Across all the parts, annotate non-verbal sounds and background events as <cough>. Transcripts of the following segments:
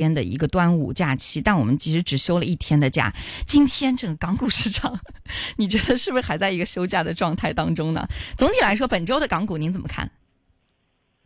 边的一个端午假期，但我们其实只休了一天的假。今天整个港股市场，<laughs> 你觉得是不是还在一个休假的状态当中呢？总体来说，本周的港股您怎么看？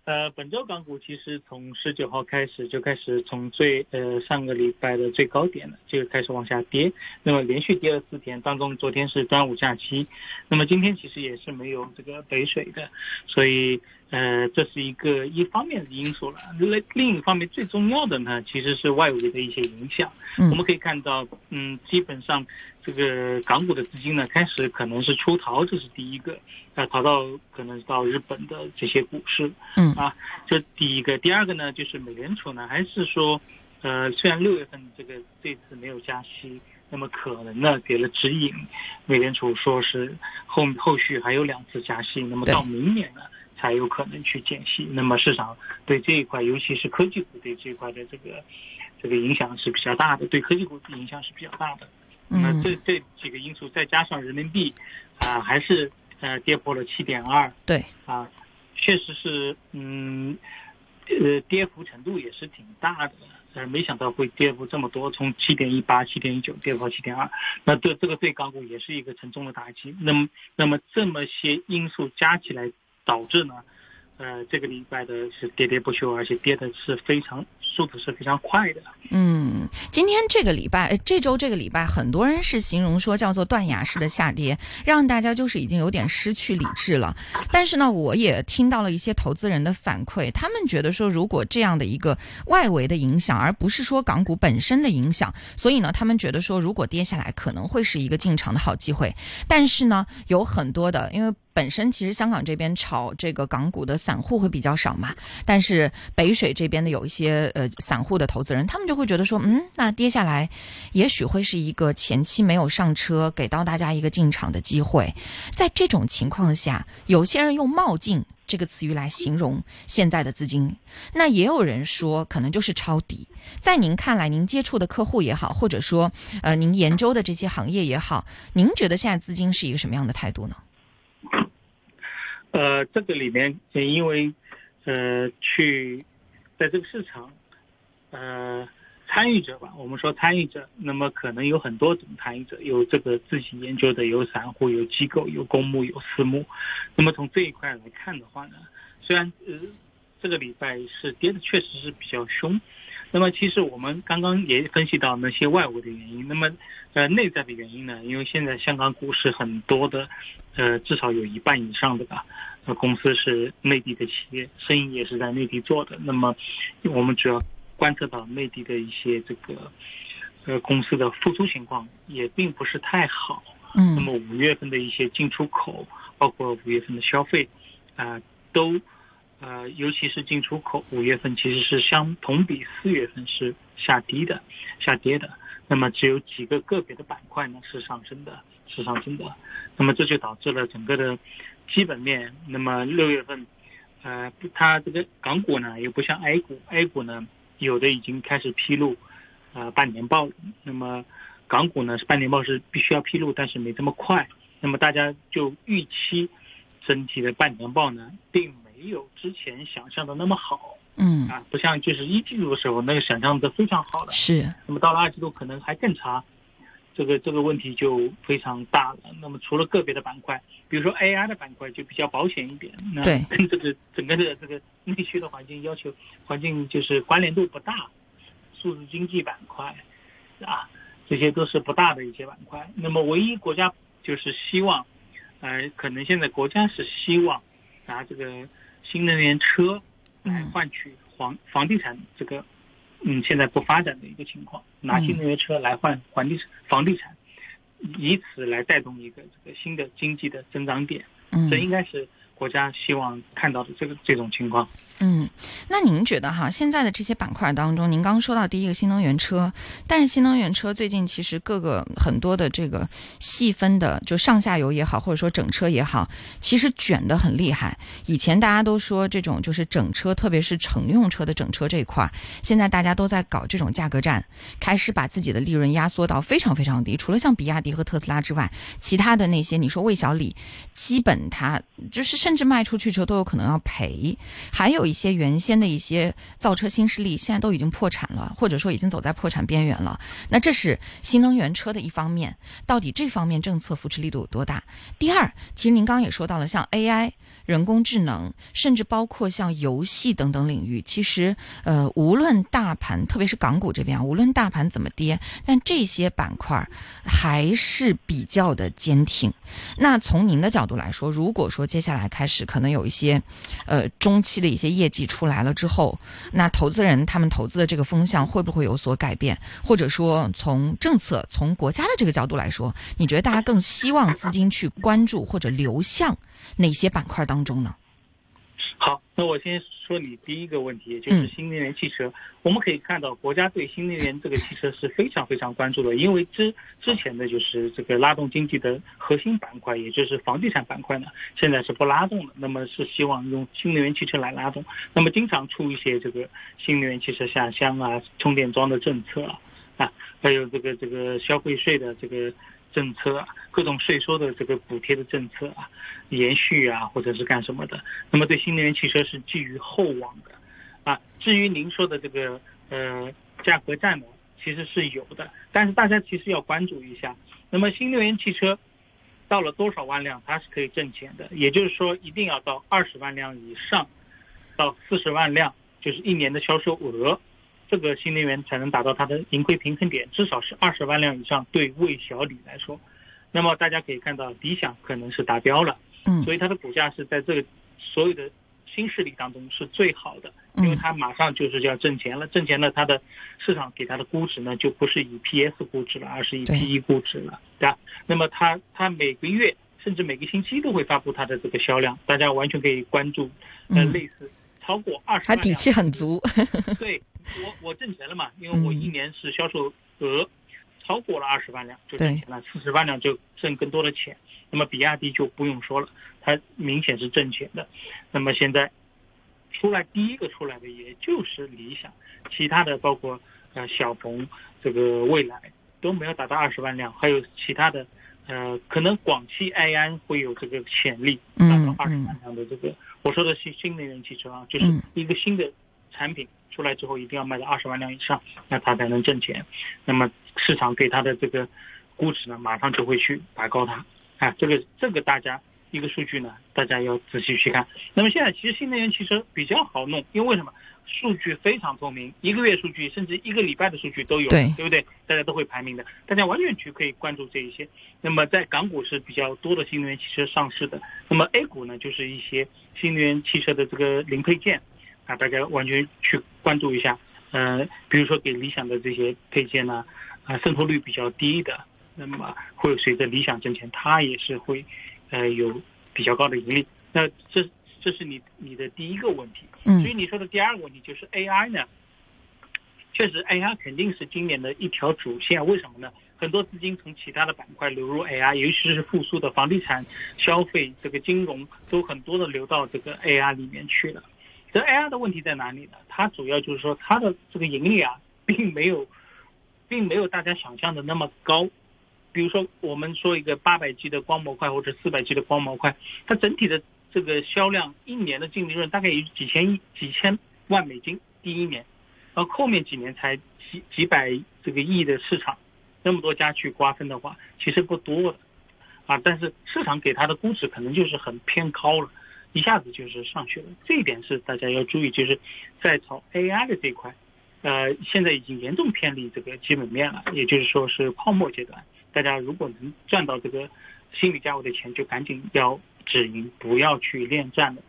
呃，本周港股其实从十九号开始就开始从最呃上个礼拜的最高点了，就开始往下跌，那么连续跌了四天，当中昨天是端午假期，那么今天其实也是没有这个北水的，所以呃这是一个一方面的因素了。另另一方面最重要的呢，其实是外围的一些影响。我们可以看到，嗯，基本上这个港股的资金呢开始可能是出逃，这是第一个。啊，逃到可能到日本的这些股市，嗯啊，这第一个，第二个呢，就是美联储呢，还是说，呃，虽然六月份这个这次没有加息，那么可能呢给了指引，美联储说是后后续还有两次加息，那么到明年呢才有可能去减息，那么市场对这一块，尤其是科技股对这一块的这个这个影响是比较大的，对科技股的影响是比较大的，那这这几个因素再加上人民币啊，还是。呃，跌破了七点二，对，啊，确实是，嗯，呃，跌幅程度也是挺大的，呃，没想到会跌幅这么多，从七点一八、七点一九跌到七点二，那对这个对港股也是一个沉重的打击。那么，那么这么些因素加起来导致呢？呃，这个礼拜的是跌跌不休，而且跌的是非常速度是非常快的。嗯，今天这个礼拜，这周这个礼拜，很多人是形容说叫做断崖式的下跌，让大家就是已经有点失去理智了。但是呢，我也听到了一些投资人的反馈，他们觉得说，如果这样的一个外围的影响，而不是说港股本身的影响，所以呢，他们觉得说，如果跌下来，可能会是一个进场的好机会。但是呢，有很多的，因为。本身其实香港这边炒这个港股的散户会比较少嘛，但是北水这边的有一些呃散户的投资人，他们就会觉得说，嗯，那跌下来，也许会是一个前期没有上车，给到大家一个进场的机会。在这种情况下，有些人用“冒进”这个词语来形容现在的资金，那也有人说可能就是抄底。在您看来，您接触的客户也好，或者说呃您研究的这些行业也好，您觉得现在资金是一个什么样的态度呢？呃，这个里面，因为，呃，去在这个市场，呃，参与者吧，我们说参与者，那么可能有很多种参与者，有这个自己研究的，有散户，有机构，有公募，有私募。那么从这一块来看的话呢，虽然呃，这个礼拜是跌的确实是比较凶。那么其实我们刚刚也分析到那些外围的原因，那么呃内在的原因呢？因为现在香港股市很多的，呃至少有一半以上的吧，呃公司是内地的企业，生意也是在内地做的。那么我们主要观测到内地的一些这个呃公司的复苏情况也并不是太好。嗯。那么五月份的一些进出口，包括五月份的消费，啊都。呃，尤其是进出口，五月份其实是相同比四月份是下跌的，下跌的。那么只有几个个别的板块呢是上升的，是上升的。那么这就导致了整个的基本面。那么六月份，呃，它这个港股呢又不像 A 股，A 股呢有的已经开始披露，呃，半年报。那么港股呢是半年报是必须要披露，但是没这么快。那么大家就预期整体的半年报呢并。没有之前想象的那么好，嗯啊，不像就是一季度的时候那个想象的非常好的，是。那么到了二季度可能还更差，这个这个问题就非常大了。那么除了个别的板块，比如说 AI 的板块就比较保险一点，那跟 <laughs> 这个整个的这个内需的环境要求环境就是关联度不大，数字经济板块啊，这些都是不大的一些板块。那么唯一国家就是希望，呃，可能现在国家是希望拿这个。新能源车来换取房房地产这个，嗯，现在不发展的一个情况，拿新能源车来换房地房地产，以此来带动一个这个新的经济的增长点，这应该是。国家希望看到的这个这种情况，嗯，那您觉得哈，现在的这些板块当中，您刚刚说到第一个新能源车，但是新能源车最近其实各个很多的这个细分的，就上下游也好，或者说整车也好，其实卷得很厉害。以前大家都说这种就是整车，特别是乘用车的整车这一块，现在大家都在搞这种价格战，开始把自己的利润压缩到非常非常低。除了像比亚迪和特斯拉之外，其他的那些你说魏小李，基本它就是甚。甚至卖出去之后都有可能要赔。还有一些原先的一些造车新势力，现在都已经破产了，或者说已经走在破产边缘了。那这是新能源车的一方面，到底这方面政策扶持力度有多大？第二，其实您刚刚也说到了，像 AI。人工智能，甚至包括像游戏等等领域，其实呃，无论大盘，特别是港股这边啊，无论大盘怎么跌，但这些板块还是比较的坚挺。那从您的角度来说，如果说接下来开始可能有一些呃中期的一些业绩出来了之后，那投资人他们投资的这个风向会不会有所改变？或者说从政策、从国家的这个角度来说，你觉得大家更希望资金去关注或者流向？哪些板块当中呢？好，那我先说你第一个问题，就是新能源汽车。我们可以看到，国家对新能源这个汽车是非常非常关注的，因为之之前的就是这个拉动经济的核心板块，也就是房地产板块呢，现在是不拉动了。那么是希望用新能源汽车来拉动。那么经常出一些这个新能源汽车下乡啊、充电桩的政策啊，啊，还有这个这个消费税的这个。政策啊，各种税收的这个补贴的政策啊，延续啊，或者是干什么的？那么对新能源汽车是寄予厚望的，啊，至于您说的这个呃价格战呢，其实是有的，但是大家其实要关注一下。那么新能源汽车到了多少万辆它是可以挣钱的？也就是说，一定要到二十万辆以上，到四十万辆，就是一年的销售额。这个新能源才能达到它的盈亏平衡点，至少是二十万辆以上。对魏小李来说，那么大家可以看到，理想可能是达标了，嗯，所以它的股价是在这个所有的新势力当中是最好的，因为它马上就是要挣钱了，挣钱了，它的市场给它的估值呢就不是以 PS 估值了，而是以 PE 估值了，对吧？那么它它每个月甚至每个星期都会发布它的这个销量，大家完全可以关注，呃，类似超过二十，它底气很足，对。我我挣钱了嘛？因为我一年是销售额超过了二十万辆就挣钱了，四十万辆就挣更多的钱。那么比亚迪就不用说了，它明显是挣钱的。那么现在出来第一个出来的也就是理想，其他的包括呃小鹏、这个蔚来都没有达到二十万辆，还有其他的呃可能广汽埃安会有这个潜力达到二十万辆的这个。我说的是新能源汽车啊，就是一个新的产品。出来之后一定要卖到二十万辆以上，那它才能挣钱。那么市场给它的这个估值呢，马上就会去拔高它。啊，这个这个大家一个数据呢，大家要仔细去看。那么现在其实新能源汽车比较好弄，因为为什么？数据非常透明，一个月数据甚至一个礼拜的数据都有，对不对？大家都会排名的，大家完全去可以关注这一些。那么在港股是比较多的新能源汽车上市的，那么 A 股呢，就是一些新能源汽车的这个零配件。啊，大家完全去关注一下，呃，比如说给理想的这些配件呢，啊，渗透率比较低的，那么会随着理想挣钱，它也是会，呃，有比较高的盈利。那这这是你你的第一个问题。嗯。所以你说的第二个问题就是 AI 呢，确实 AI 肯定是今年的一条主线。为什么呢？很多资金从其他的板块流入 AI，尤其是复苏的房地产、消费、这个金融，都很多的流到这个 AI 里面去了。这 AI 的问题在哪里呢？它主要就是说它的这个盈利啊，<laughs> 并没有，并没有大家想象的那么高。比如说，我们说一个八百 G 的光模块或者四百 G 的光模块，它整体的这个销量一年的净利润大概有几千亿、几千万美金，第一年，然后后面几年才几几百这个亿的市场，那么多家去瓜分的话，其实不多的，啊，但是市场给它的估值可能就是很偏高了。一下子就是上去了，这一点是大家要注意，就是在炒 AI 的这一块，呃，现在已经严重偏离这个基本面了，也就是说是泡沫阶段。大家如果能赚到这个心理价位的钱，就赶紧要止盈，不要去恋战了。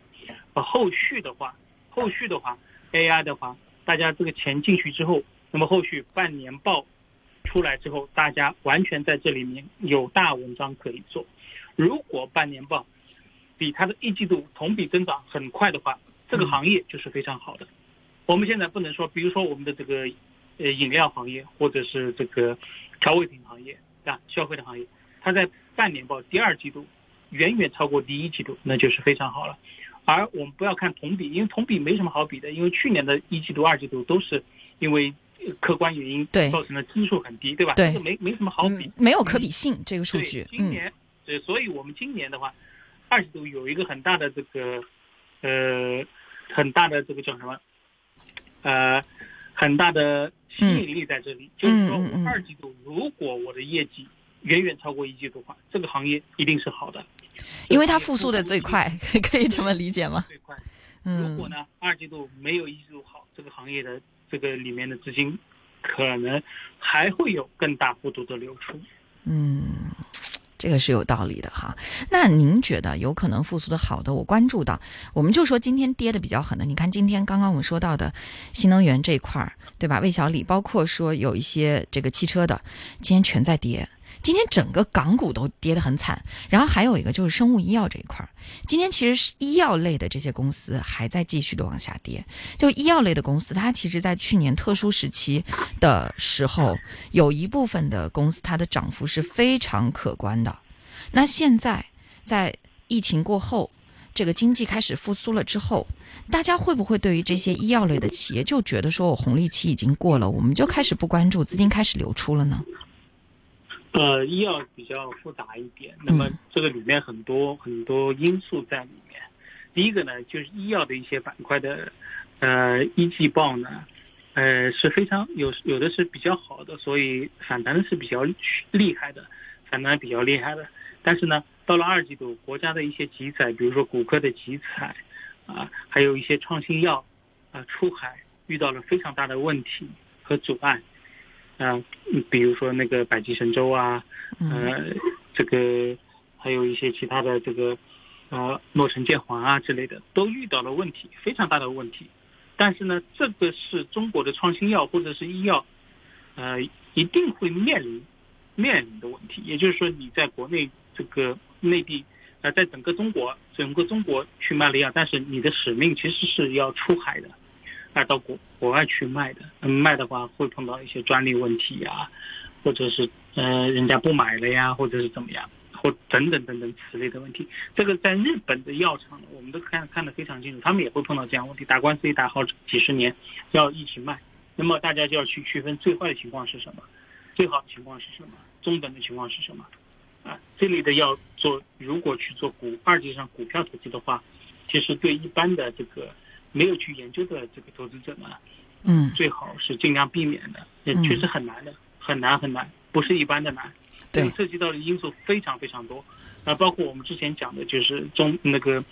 呃，后续的话，后续的话，AI 的话，大家这个钱进去之后，那么后续半年报出来之后，大家完全在这里面有大文章可以做。如果半年报，比它的一季度同比增长很快的话，这个行业就是非常好的。我们现在不能说，比如说我们的这个呃饮料行业或者是这个调味品行业啊，消费的行业，它在半年报第二季度远远超过第一季度，那就是非常好了。而我们不要看同比，因为同比没什么好比的，因为去年的一季度、二季度都是因为客观原因造成的基数很低，对吧？对，没没什么好比，没有可比性这个数据。今年，对，所以我们今年的话。二季度有一个很大的这个呃很大的这个叫什么呃很大的吸引力在这里，就是说我二季度如果我的业绩远远超过一季度的话，这个行业一定是好的，因为它复苏的最快，可以这么理解吗？最快。如果呢二季度没有一季度好，这个行业的这个里面的资金可能还会有更大幅度的流出。嗯。这个是有道理的哈，那您觉得有可能复苏的好的？我关注到，我们就说今天跌的比较狠的，你看今天刚刚我们说到的新能源这一块儿，对吧？魏小李，包括说有一些这个汽车的，今天全在跌。今天整个港股都跌得很惨，然后还有一个就是生物医药这一块儿，今天其实是医药类的这些公司还在继续的往下跌。就医药类的公司，它其实在去年特殊时期的时候，有一部分的公司它的涨幅是非常可观的。那现在在疫情过后，这个经济开始复苏了之后，大家会不会对于这些医药类的企业就觉得说我红利期已经过了，我们就开始不关注，资金开始流出了呢？呃，医药比较复杂一点，那么这个里面很多很多因素在里面。第一个呢，就是医药的一些板块的，呃，一季报呢，呃，是非常有有的是比较好的，所以反弹是比较厉害的，反弹比较厉害的。但是呢，到了二季度，国家的一些集采，比如说骨科的集采，啊，还有一些创新药，啊，出海遇到了非常大的问题和阻碍。啊，比如说那个百济神州啊，呃，这个还有一些其他的这个，呃，诺城建华啊之类的，都遇到了问题，非常大的问题。但是呢，这个是中国的创新药或者是医药，呃，一定会面临面临的问题。也就是说，你在国内这个内地，呃，在整个中国整个中国去卖了药，但是你的使命其实是要出海的。卖到国国外去卖的，卖的话会碰到一些专利问题呀，或者是呃人家不买了呀，或者是怎么样，或等等等等此类的问题。这个在日本的药厂，我们都看看得非常清楚，他们也会碰到这样问题，打官司也打好几十年，要一起卖。那么大家就要去区分最坏的情况是什么，最好的情况是什么，中等的情况是什么。啊，这类的要做，如果去做股二级上股票投资的话，其实对一般的这个。没有去研究的这个投资者呢，嗯，最好是尽量避免的，也确实很难的，很难很难，不是一般的难，对，涉及到的因素非常非常多，啊，包括我们之前讲的，就是中那个，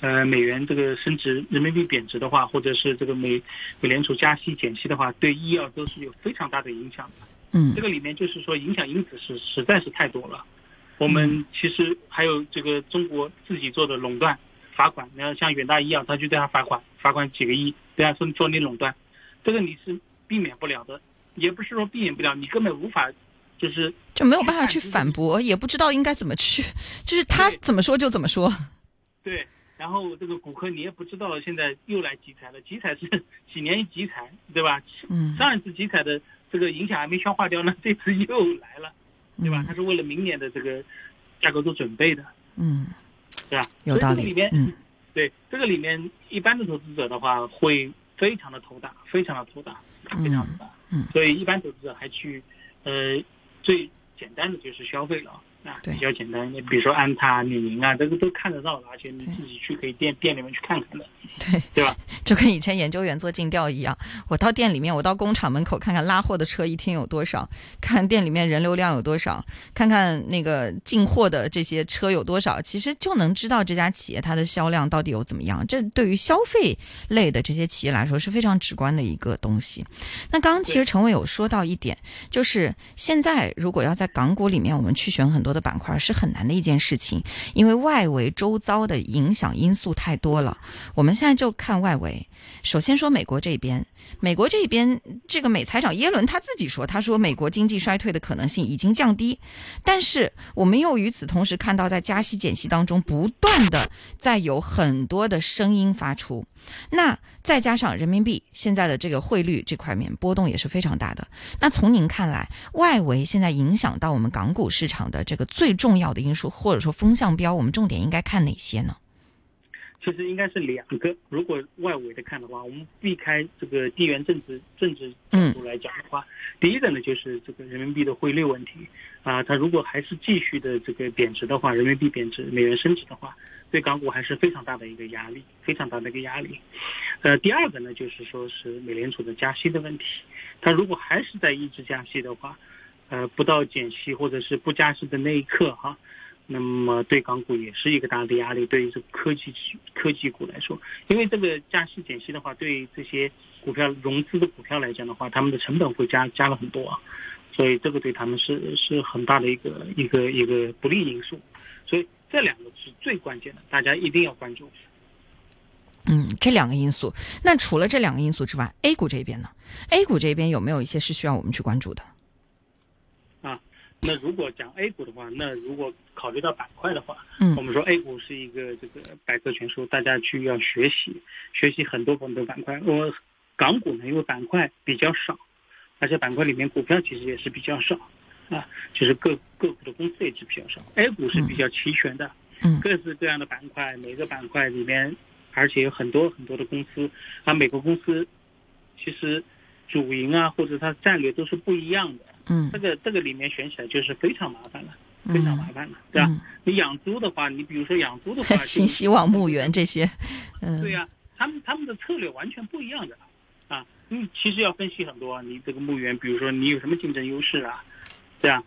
呃，美元这个升值，人民币贬值的话，或者是这个美美联储加息减息的话，对医药都是有非常大的影响的，嗯，这个里面就是说影响因子是实在是太多了，我们其实还有这个中国自己做的垄断。罚款，然后像远大医药，他就对他罚款，罚款几个亿，对他说做你垄断，这个你是避免不了的，也不是说避免不了，你根本无法，就是就没有办法去反驳，也不知道应该怎么去，就是他怎么说就怎么说。对，然后这个骨科你也不知道现在又来集采了，集采是几年一集采，对吧？嗯。上一次集采的这个影响还没消化掉呢，<laughs> 这次又来了，对吧？他是为了明年的这个价格做准备的。嗯。对吧？有道理。里面，嗯，对这个里面，一般的投资者的话，会非常的头大，非常的头大，非常的大。嗯，所以一般投资者还去，呃，最简单的就是消费了。啊，比较简单，你比如说安踏、李宁啊，这个都看得到的，而且你自己去可以店店里面去看看的，对对吧？<laughs> 就跟以前研究员做尽调一样，我到店里面，我到工厂门口看看拉货的车一天有多少，看店里面人流量有多少，看看那个进货的这些车有多少，其实就能知道这家企业它的销量到底有怎么样。这对于消费类的这些企业来说是非常直观的一个东西。那刚刚其实陈伟有说到一点，就是现在如果要在港股里面，我们去选很多。的板块是很难的一件事情，因为外围周遭的影响因素太多了。我们现在就看外围，首先说美国这边，美国这边这个美财长耶伦他自己说，他说美国经济衰退的可能性已经降低，但是我们又与此同时看到，在加息减息当中，不断的在有很多的声音发出。那再加上人民币现在的这个汇率这块面波动也是非常大的。那从您看来，外围现在影响到我们港股市场的这个最重要的因素，或者说风向标，我们重点应该看哪些呢？其实应该是两个。如果外围的看的话，我们避开这个地缘政治政治角度来讲的话，第一个呢就是这个人民币的汇率问题。啊，它如果还是继续的这个贬值的话，人民币贬值，美元升值的话，对港股还是非常大的一个压力，非常大的一个压力。呃，第二个呢，就是说是美联储的加息的问题，它如果还是在一直加息的话，呃，不到减息或者是不加息的那一刻哈，那么对港股也是一个大的压力，对于这科技科技股来说，因为这个加息减息的话，对这些股票融资的股票来讲的话，他们的成本会加加了很多啊，所以这个对他们是是很大的一个一个一个不利因素，所以这两个是最关键的，大家一定要关注。嗯，这两个因素，那除了这两个因素之外，A 股这边呢？A 股这边有没有一些是需要我们去关注的？啊，那如果讲 A 股的话，那如果考虑到板块的话，嗯我们说 A 股是一个这个百科全书，大家去要学习学习很多很多板块。我港股呢，因为板块比较少，而且板块里面股票其实也是比较少啊，就是各个股的公司也是比较少。A 股是比较齐全的，嗯各式各样的板块，每个板块里面，而且有很多很多的公司，啊，每个公司其实主营啊或者它战略都是不一样的。嗯这个这个里面选起来就是非常麻烦了，非常麻烦了，对吧？嗯你养猪的话，你比如说养猪的话，新希望、牧原这些，嗯，对呀、他们他们的策略完全不一样的啊。你其实要分析很多啊，你这个牧原，比如说你有什么竞争优势啊，对啊，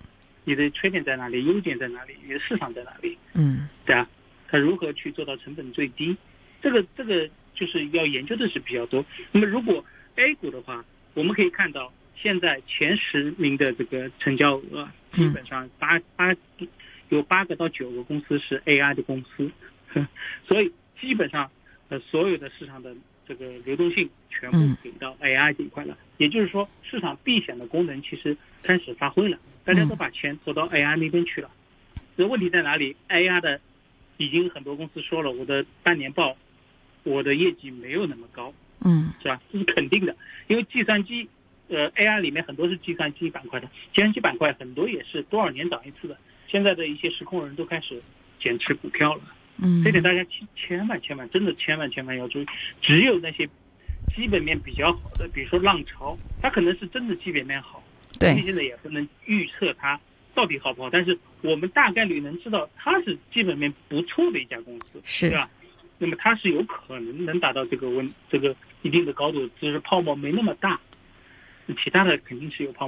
你的缺点在哪里，优点在哪里，你的市场在哪里，嗯对啊，它如何去做到成本最低？这个这个就是要研究的是比较多。那么如果 A 股的话，我们可以看到现在前十名的这个成交额，基本上八八有八个到九个公司是 AI 的公司，<laughs> 所以基本上呃所有的市场的这个流动性全部嗯给到 AI 这一块了。也就是说，市场避险的功能其实开始发挥了，大家都把钱投到 AI 那边去了。那问题在哪里？AI 的已经很多公司说了，我的半年报，我的业绩没有那么高，嗯是吧？这是肯定的，因为计算机，呃，AI 里面很多是计算机板块的，计算机板块很多也是多少年涨一次的。现在的一些实控人都开始减持股票了，嗯，这点大家千千万千万真的千万千万要注意。只有那些基本面比较好的，比如说浪潮，它可能是真的基本面好，对，现在也不能预测它到底好不好，但是我们大概率能知道它是基本面不错的一家公司，是对吧？那么它是有可能能达到这个温这个一定的高度，只是泡沫没那么大，其他的肯定是有泡沫。